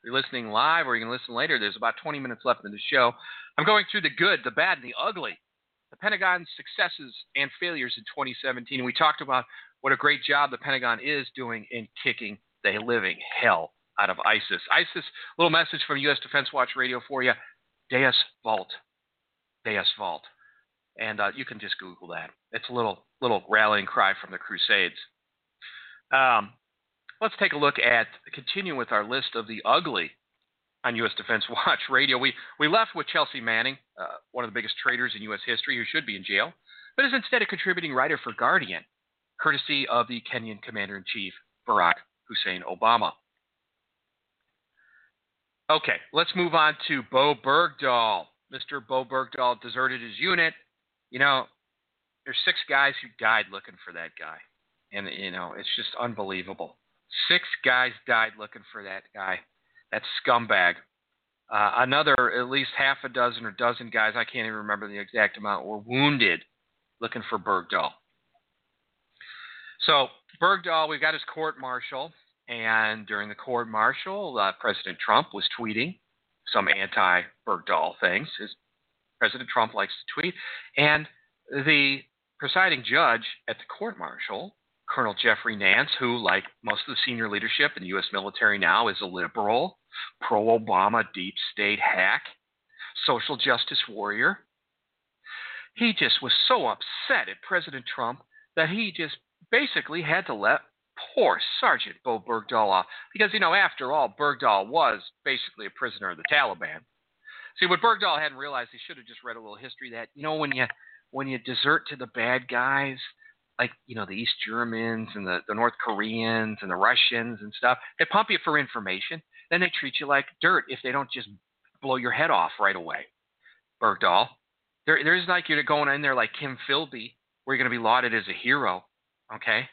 you're listening live, or you can listen later, there's about 20 minutes left in the show. I'm going through the good, the bad, and the ugly the Pentagon's successes and failures in 2017. We talked about what a great job the Pentagon is doing in kicking the living hell out of ISIS. ISIS, little message from U.S. Defense Watch Radio for you Deus Vult. Deus Vult. And uh, you can just Google that. It's a little, little rallying cry from the Crusades. Um, let's take a look at, continue with our list of the ugly on U.S. Defense *laughs* Watch Radio. We, we left with Chelsea Manning, uh, one of the biggest traitors in U.S. history who should be in jail, but is instead a contributing writer for Guardian courtesy of the Kenyan Commander in Chief, Barack Hussein Obama. Okay, let's move on to Bowe Bergdahl. Mr. Bowe Bergdahl deserted his unit. You know, there's six guys who died looking for that guy. And, you know, it's just unbelievable. Six guys died looking for that guy, that scumbag. Uh, another, at least half a dozen or dozen guys, I can't even remember the exact amount, were wounded looking for Bergdahl. So, Bergdahl, we've got his court martial. And during the court martial, uh, President Trump was tweeting some anti Bergdahl things. His, President Trump likes to tweet. And the presiding judge at the court martial, Colonel Jeffery Nance, who, like most of the senior leadership in the U.S. military now, is a liberal, pro Obama, deep state hack, social justice warrior, he just was so upset at President Trump that he just basically had to let poor Sergeant Bowe Bergdahl off. Because, you know, after all, Bergdahl was basically a prisoner of the Taliban. See, what Bergdahl hadn't realized, he should have just read a little history that, you know, when you when you desert to the bad guys, like, you know, the East Germans and the, the North Koreans and the Russians and stuff, they pump you for information. Then they treat you like dirt if they don't just blow your head off right away. Bergdahl. There, there isn't like you're going in there like Kim Philby, where you're going to be lauded as a hero. Okay,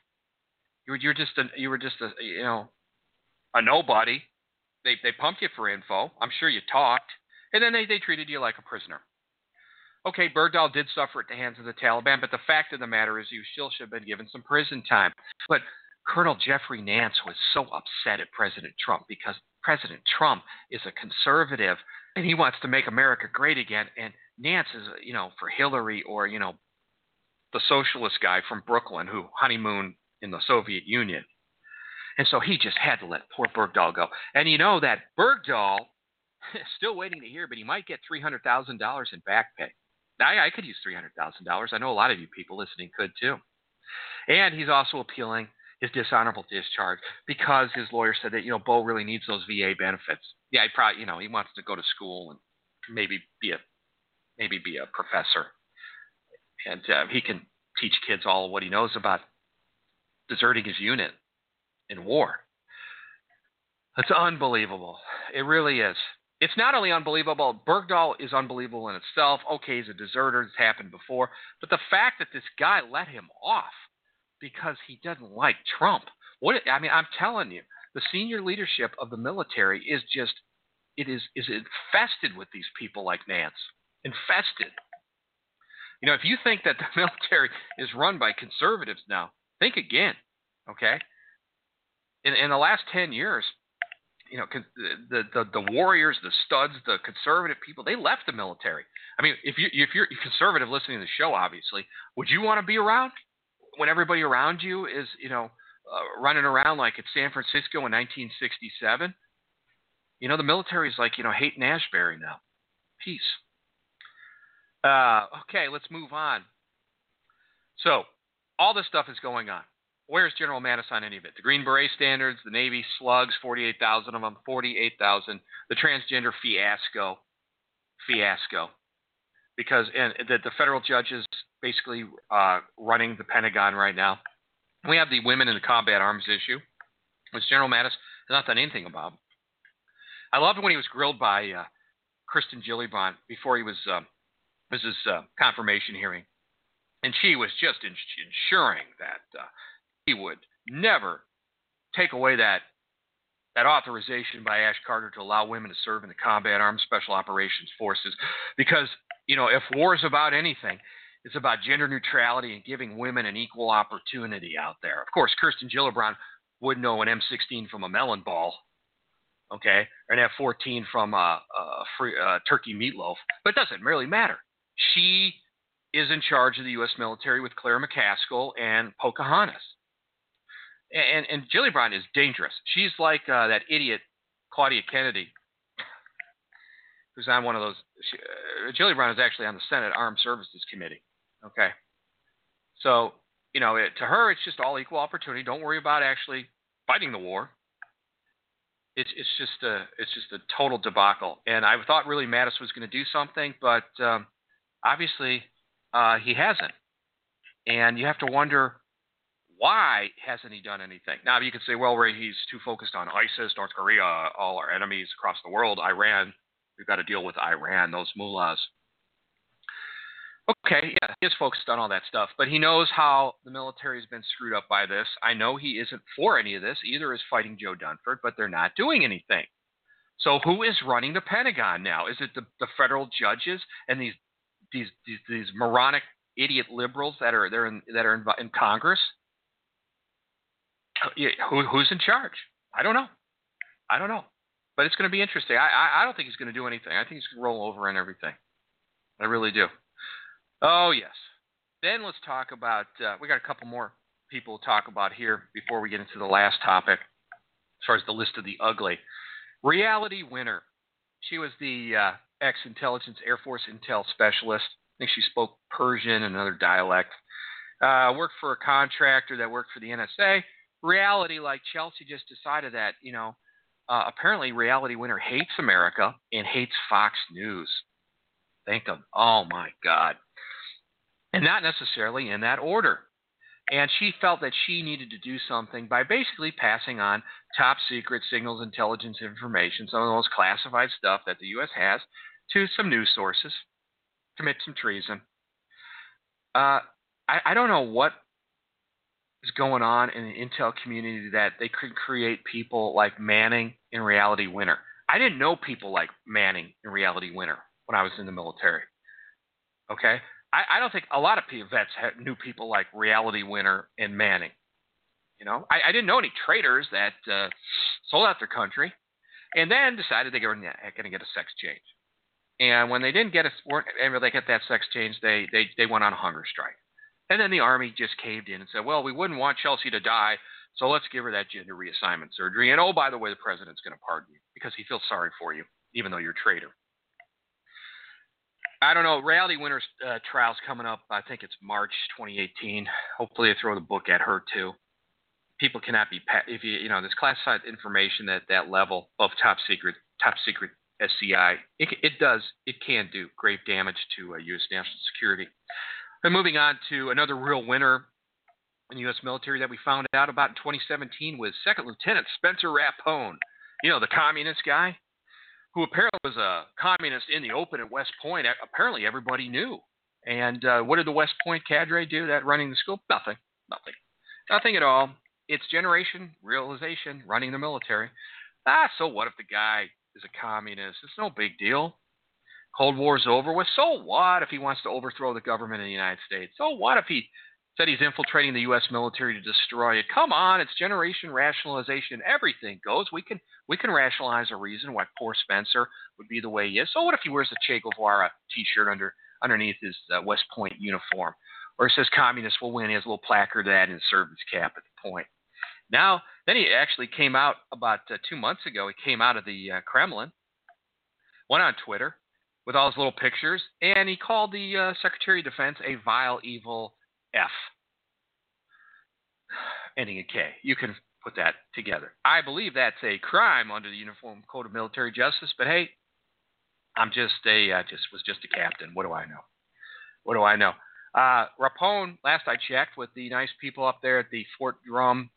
you're you're just a you were just a you know a nobody. They they pumped you for info. I'm sure you talked, and then they they treated you like a prisoner. Okay, Bergdahl did suffer at the hands of the Taliban, but the fact of the matter is you still should have been given some prison time. But Colonel Jeffery Nance was so upset at President Trump because President Trump is a conservative and he wants to make America great again. And Nance is, you know, for Hillary or, you know, the socialist guy from Brooklyn who honeymooned in the Soviet Union. And so he just had to let poor Bergdahl go. And you know that Bergdahl *laughs* still waiting to hear, but he might get $300,000 in back pay. I, I could use $300,000. I know a lot of you people listening could too. And he's also appealing his dishonorable discharge because his lawyer said that, you know, Bowe really needs those VA benefits. Yeah, he probably, you know, he wants to go to school and maybe be a, maybe be a professor. And uh, he can teach kids all what he knows about deserting his unit in war. That's unbelievable. It really is. It's not only unbelievable, Bergdahl is unbelievable in itself. Okay, he's a deserter, it's happened before. But the fact that this guy let him off because he doesn't like Trump. What I mean, I'm telling you, the senior leadership of the military is just it is is infested with these people like Nance. Infested. You know, if you think that the *laughs* military is run by conservatives now, think again. Okay? In in the last 10 years, you know, the, the the warriors, the studs, the conservative people, they left the military. I mean, if you if you're conservative listening to the show, obviously, would you want to be around when everybody around you is, you know, uh, running around like it's San Francisco in 1967? You know, the military is like, you know, Haight Ashbury now. Peace. Uh, okay, let's move on. So, all this stuff is going on. Where's General Mattis on any of it? The Green Beret standards, the Navy slugs, 48,000 of them, 48,000. The transgender fiasco, fiasco. Because and the, the federal judges basically uh, running the Pentagon right now. We have the women in the combat arms issue, which General Mattis has not done anything about. I loved when he was grilled by uh, Kirsten Gillibrand before he was uh, was his uh, confirmation hearing, and she was just ensuring that uh, he would never take away that that authorization by Ash Carter to allow women to serve in the combat arms special operations forces. Because you know if war is about anything it's about gender neutrality and giving women an equal opportunity out there. Of course kirsten gillibrand would know an m16 from a melon ball okay or an f-14 from a, a free, uh, turkey meatloaf but it doesn't really matter. She is in charge of the u.s military with claire mccaskill and pocahontas and and Gillibrand is dangerous. She's like uh, that idiot Claudia Kennedy, who's on one of those. She, uh, Gillibrand is actually on the Senate Armed Services Committee. Okay, so you know, it, to her, it's just all equal opportunity. Don't worry about actually fighting the war. It's it's just a it's just a total debacle. And I thought really Mattis was going to do something, but um, obviously uh, he hasn't. And you have to wonder why hasn't he done anything? Now you could say, well, Ray, he's too focused on ISIS, North Korea, all our enemies across the world, Iran. We've got to deal with Iran, those mullahs. Okay, yeah, he is focused on all that stuff, but he knows how the military has been screwed up by this. I know he isn't for any of this. Either is fighting Joe Dunford, but they're not doing anything. So who is running the Pentagon now? Is it the, the federal judges and these these these, these moronic idiot liberals that are there in, that are in, in Congress? Who, who's in charge? I don't know. I don't know. But it's going to be interesting. I, I, I don't think he's going to do anything. I think he's going to roll over and everything. I really do. Oh, yes. Then let's talk about, uh, we got a couple more people to talk about here before we get into the last topic, as far as the list of the ugly. Reality Winner. She was the uh, ex intelligence Air Force intel specialist. I think she spoke Persian and another dialect. Uh, worked for a contractor that worked for the NSA. Reality, like Chelsea just decided that, you know, uh, apparently Reality Winner hates America and hates Fox News. Think of, Oh my God and not necessarily in that order. And she felt that she needed to do something by basically passing on top secret signals intelligence information, some of the most classified stuff that the U.S. has, to some news sources, commit some treason. Uh, I, I don't know what is going on in the intel community that they could create people like Manning in Reality Winner. I didn't know people like Manning in Reality Winner when I was in the military. Okay, I, I don't think a lot of vets had, knew people like Reality Winner and Manning. You know, I, I didn't know any traitors that uh, sold out their country and then decided they were going to get a sex change. And when they didn't get a, weren't able to get that sex change, they, they, they went on a hunger strike. And then the army just caved in and said, well, we wouldn't want Chelsea to die, so let's give her that gender reassignment surgery. And oh, by the way, the president's going to pardon you because he feels sorry for you, even though you're a traitor. I don't know. Reality Winners uh, trials coming up. I think it's March 2018. Hopefully, they throw the book at her too. People cannot be if you you know this classified information at that level of top secret top secret SCI. It, it does it can do grave damage to uh, U.S. national security. And moving on to another real winner in the U.S. military that we found out about in 2017 was Second Lieutenant Spencer Rapone. You know the communist guy who apparently was a communist in the open at West Point. Apparently, everybody knew. And uh, what did the West Point cadre do? That running the school? Nothing. Nothing. Nothing at all. It's generation realization running the military. Ah, so what if the guy is a communist? It's no big deal. Cold War's over with. So what if he wants to overthrow the government in the United States? So what if he said he's infiltrating the U.S. military to destroy it. Come on, it's generation rationalization. Everything goes. We can we can rationalize a reason why poor Spencer would be the way he is. So what if he wears a Che Guevara T-shirt under underneath his uh, West Point uniform, or says "Communists will win"? He has a little placard that and servant's cap at the point. Now, then he actually came out about uh, two months ago. He came out of the uh, Kremlin, went on Twitter with all his little pictures, and he called the uh, Secretary of Defense a vile, evil F *sighs* ending in K. You can put that together. I believe that's a crime under the Uniform Code of Military Justice, but hey, I'm just a I just was just a captain. What do I know? What do I know? Uh, Rapone, last I checked with the nice people up there at the Fort Drum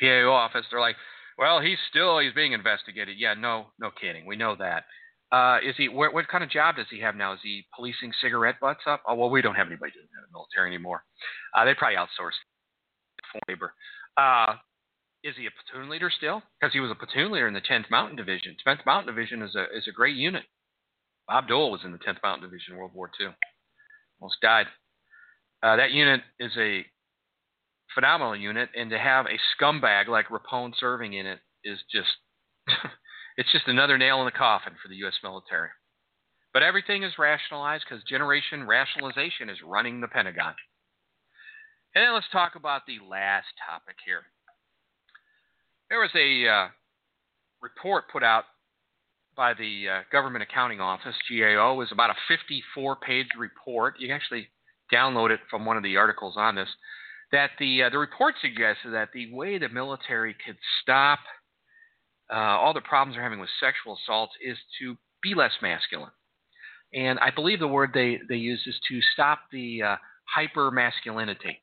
PAO office, they're like, well, he's still he's being investigated. Yeah, no, no kidding. We know that. Uh, is he? What, what kind of job does he have now? Is he policing cigarette butts up? Oh well, we don't have anybody doing that in the military anymore. Uh, they probably outsourced labor. Uh, is he a platoon leader still? Because he was a platoon leader in the 10th Mountain Division. 10th Mountain Division is a is a great unit. Bob Dole was in the 10th Mountain Division in World War II. Almost died. Uh, that unit is a phenomenal unit, and to have a scumbag like Rapone serving in it is just *laughs* It's just another nail in the coffin for the U.S. military. But everything is rationalized because generation rationalization is running the Pentagon. And then let's talk about the last topic here. There was a uh, report put out by the uh, Government Accounting Office, GAO. It was about a 54 page report. You can actually download it from one of the articles on this. That the, uh, the report suggested that the way the military could stop uh, all the problems they're having with sexual assaults is to be less masculine. And I believe the word they, they use is to stop the uh, hyper masculinity.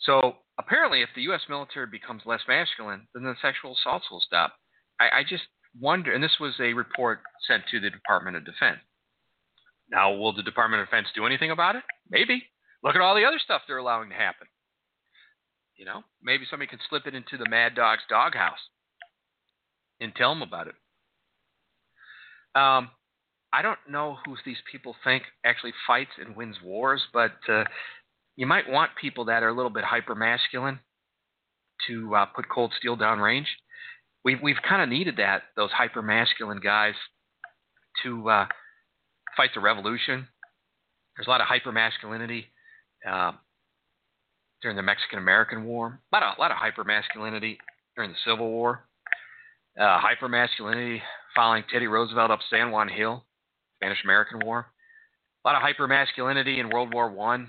So apparently, if the U.S. military becomes less masculine, then the sexual assaults will stop. I, I just wonder, and this was a report sent to the Department of Defense. Now, will the Department of Defense do anything about it? Maybe. Look at all the other stuff they're allowing to happen. You know, maybe somebody can slip it into the Mad Dog's doghouse and tell them about it. Um, I don't know who these people think actually fights and wins wars, but uh, you might want people that are a little bit hyper masculine to uh, put cold steel down range. We've we've kind of needed that those hyper masculine guys to uh, fight the revolution. There's a lot of hyper masculinity uh, during the Mexican American War. A lot of a lot of hyper masculinity during the Civil War. Uh, hyper masculinity following Teddy Roosevelt up San Juan Hill, Spanish American War. A lot of hyper masculinity in World War One,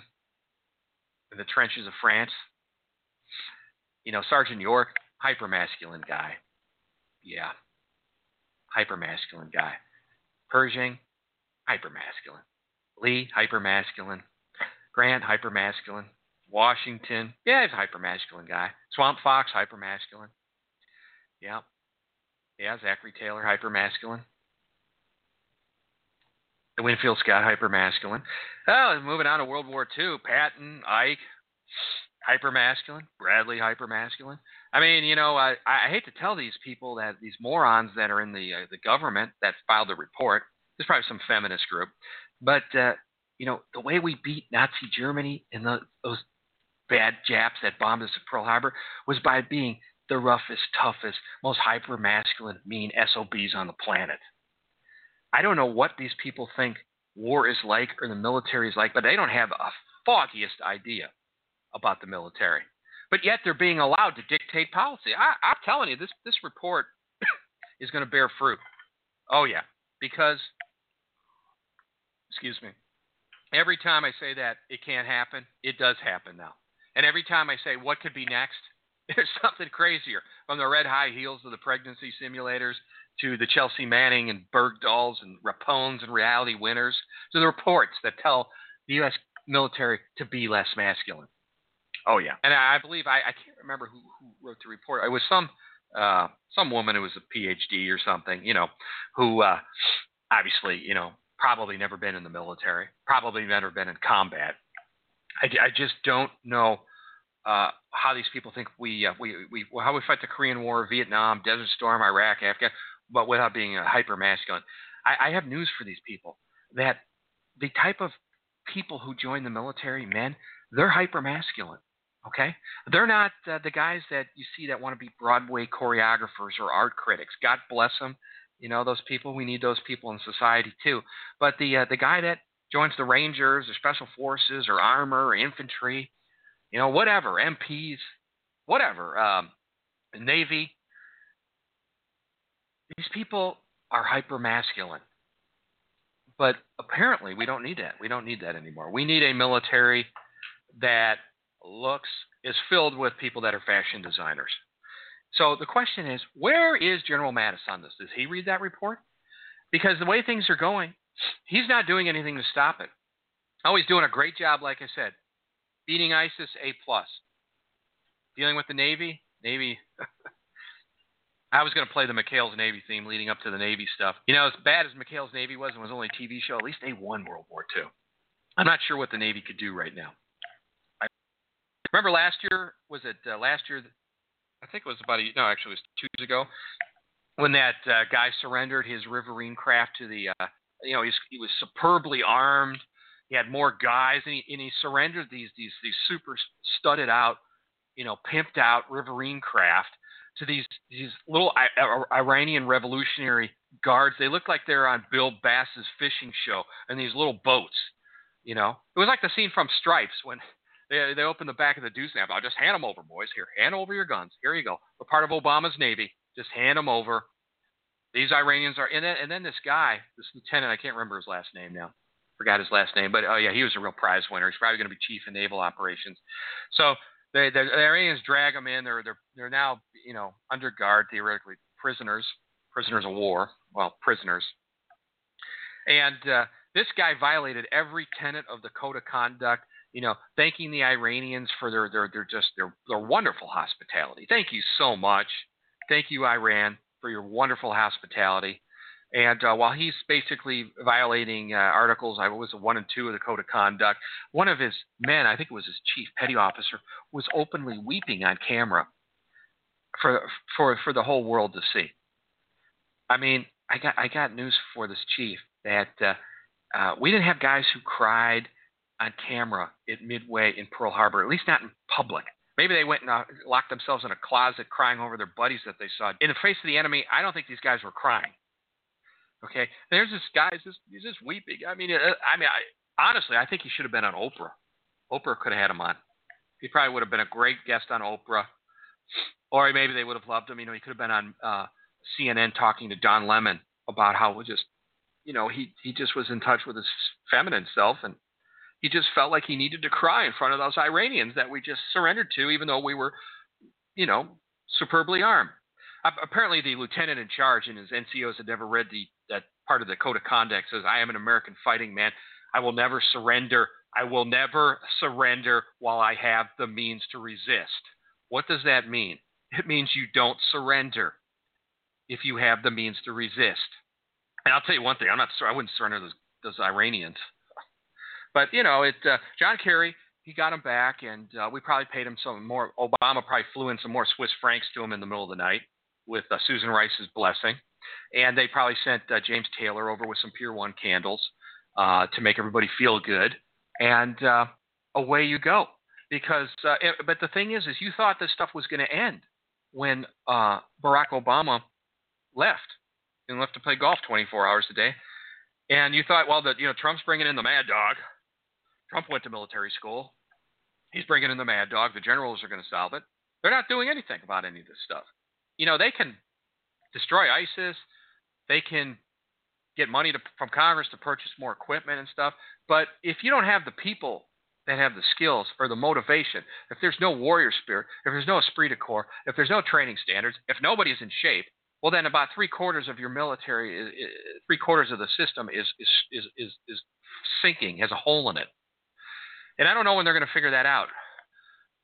in the trenches of France. You know, Sergeant York, hyper masculine guy. Yeah, hyper masculine guy. Pershing, hyper masculine. Lee, hyper masculine. Grant, hyper masculine. Washington, yeah, he's a hyper masculine guy. Swamp Fox, hyper masculine. Yeah. Zachary Taylor, hyper masculine. The Winfield Scott, hyper masculine. Oh, moving on to World War II. Patton, Ike, hyper masculine. Bradley, hyper masculine. I mean, you know, I, I hate to tell these people that these morons that are in the uh, the government that filed the report. There's probably some feminist group, but uh, you know, the way we beat Nazi Germany and the, those bad Japs that bombed us at Pearl Harbor was by being the roughest, toughest, most hyper masculine, mean SOBs on the planet. I don't know what these people think war is like or the military is like, but they don't have a foggiest idea about the military. But yet they're being allowed to dictate policy. I, I'm telling you, this this report *coughs* is going to bear fruit. Oh yeah, because excuse me, every time I say that it can't happen, it does happen now. And every time I say what could be next, *laughs* there's something crazier. From the red high heels of the pregnancy simulators to the Chelsea Manning and Bergdahls and Rapones and reality winners to the reports that tell the U.S. military to be less masculine. Oh yeah, and I, I believe I, I can't remember who, who wrote the report. It was some uh, some woman who was a PhD or something, you know, who uh, obviously you know probably never been in the military, probably never been in combat. I, I just don't know uh, how these people think we, uh, we, we, how we fight the Korean War, Vietnam, Desert Storm, Iraq, Afghanistan, but without being a hyper masculine. I, I have news for these people that the type of people who join the military, men, they're hyper masculine. Okay, they're not uh, the guys that you see that want to be Broadway choreographers or art critics. God bless them. You know those people. We need those people in society too. But the uh, the guy that joins the Rangers or Special Forces or Armor or Infantry, you know, whatever, MPs, whatever, um, Navy. These people are hyper masculine. But apparently, we don't need that. We don't need that anymore. We need a military that looks is filled with people that are fashion designers. So the question is, where is General Mattis on this? Does he read that report? Because the way things are going, he's not doing anything to stop it. Oh, he's doing a great job, like I said, beating ISIS A plus. Dealing with the Navy, Navy. *laughs* I was going to play the McHale's Navy theme leading up to the Navy stuff. You know, as bad as McHale's Navy was and was only a TV show, at least they won World War II. I'm not sure what the Navy could do right now. I remember last year was it uh, last year? I think it was about a no, actually it was two years ago when that uh, guy surrendered his Riverine craft to the. Uh, you know, he's, he was superbly armed he had more guys, and he, and he surrendered these these these super studded out, you know, pimped out Riverine craft to these these little Iranian revolutionary guards. They looked like they're on Bill Bass's fishing show, and these little boats. You know, it was like the scene from Stripes when they they opened the back of the lamp. I'll just hand them over, boys. Here, hand over your guns. Here you go. We're part of Obama's Navy. Just hand them over. These Iranians are, and then, and then this guy, this lieutenant, I can't remember his last name now forgot his last name, but oh yeah, he was a real prize winner. He's probably going to be chief of naval operations. So the Iranians drag him in. They're they're they're now you know under guard theoretically prisoners, prisoners of war. Well, prisoners. And uh, this guy violated every tenet of the code of conduct. you know, thanking the Iranians for their their their just their their wonderful hospitality. Thank you so much. Thank you, Iran, for your wonderful hospitality. And uh, while he's basically violating uh, articles, I was one and two of the code of conduct. One of his men, I think it was his chief petty officer, was openly weeping on camera for for for the whole world to see. I mean, I got I got news for this chief that uh, uh, we didn't have guys who cried on camera at Midway in Pearl Harbor, at least not in public. Maybe they went and uh, locked themselves in a closet crying over their buddies that they saw. In the face of the enemy, I don't think these guys were crying. Okay, there's this guy. He's just, he's just weeping. I mean, uh, I mean, I, honestly, I think he should have been on Oprah. Oprah could have had him on. He probably would have been a great guest on Oprah, or maybe they would have loved him. You know, he could have been on uh, CNN talking to Don Lemon about how just, you know, he he just was in touch with his feminine self, and he just felt like he needed to cry in front of those Iranians that we just surrendered to, even though we were, you know, superbly armed. Apparently, the lieutenant in charge and his NCOs had never read the that part of the code of conduct says, "I am an American fighting man. I will never surrender. I will never surrender while I have the means to resist." What does that mean? It means you don't surrender if you have the means to resist. And I'll tell you one thing: I'm not. I wouldn't surrender those those Iranians. But you know, it. Uh, John Kerry, he got him back, and uh, we probably paid him some more. Obama probably flew in some more Swiss francs to him in the middle of the night with uh, Susan Rice's blessing, and they probably sent uh, James Taylor over with some Pier One candles uh, to make everybody feel good, and uh, away you go. Because, uh, it, but the thing is, is you thought this stuff was going to end when uh, Barack Obama left and left to play golf 24 hours a day, and you thought, well, that you know Trump's bringing in the Mad Dog. Trump went to military school. He's bringing in the Mad Dog. The generals are going to solve it. They're not doing anything about any of this stuff you know, they can destroy ISIS. They can get money to, from Congress to purchase more equipment and stuff. But if you don't have the people that have the skills or the motivation, if there's no warrior spirit, if there's no esprit de corps, if there's no training standards, if nobody's in shape, well, then about three quarters of your military, is, three quarters of the system is, is, is, is, is sinking, has a hole in it. And I don't know when they're going to figure that out.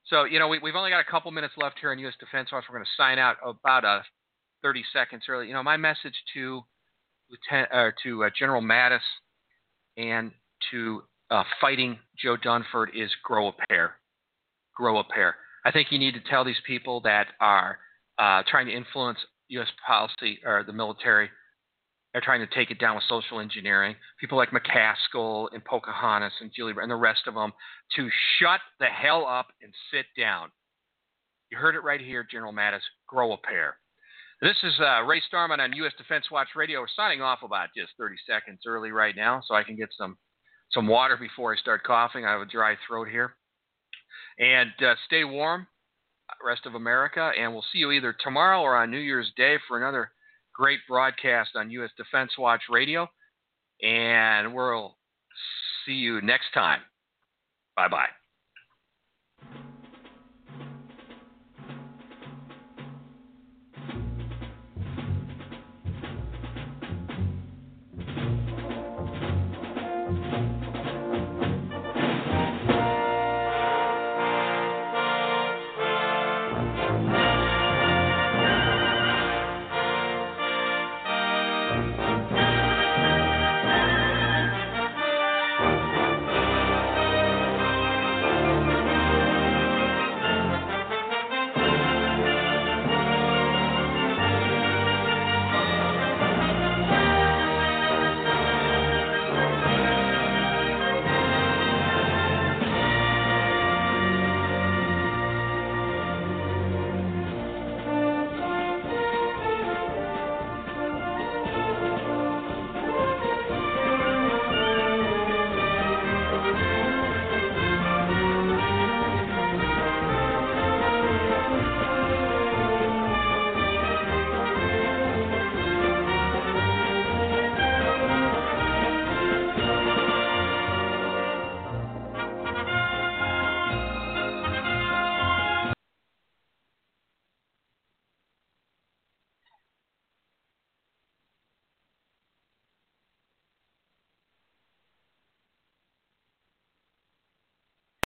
So, you know, we, have only got a couple minutes left here in U.S. Defense Watch. We're going to sign out about uh, 30 seconds early. You know, my message to Lieutenant, uh, to uh, General Mattis and to uh, fighting Joe Dunford is grow a pair. Grow a pair. I think you need to tell these people that are uh, trying to influence U.S. policy or the military – they're trying to take it down with social engineering. People like McCaskill and Pocahontas and Julie and the rest of them to shut the hell up and sit down. You heard it right here, General Mattis. Grow a pair. This is uh, Ray Starmann on U.S. Defense Watch Radio. We're signing off about just 30 seconds early right now, so I can get some some water before I start coughing. I have a dry throat here. And uh, stay warm, rest of America, and we'll see you either tomorrow or on New Year's Day for another great broadcast on U.S. Defense Watch Radio. And we'll see you next time. Bye bye.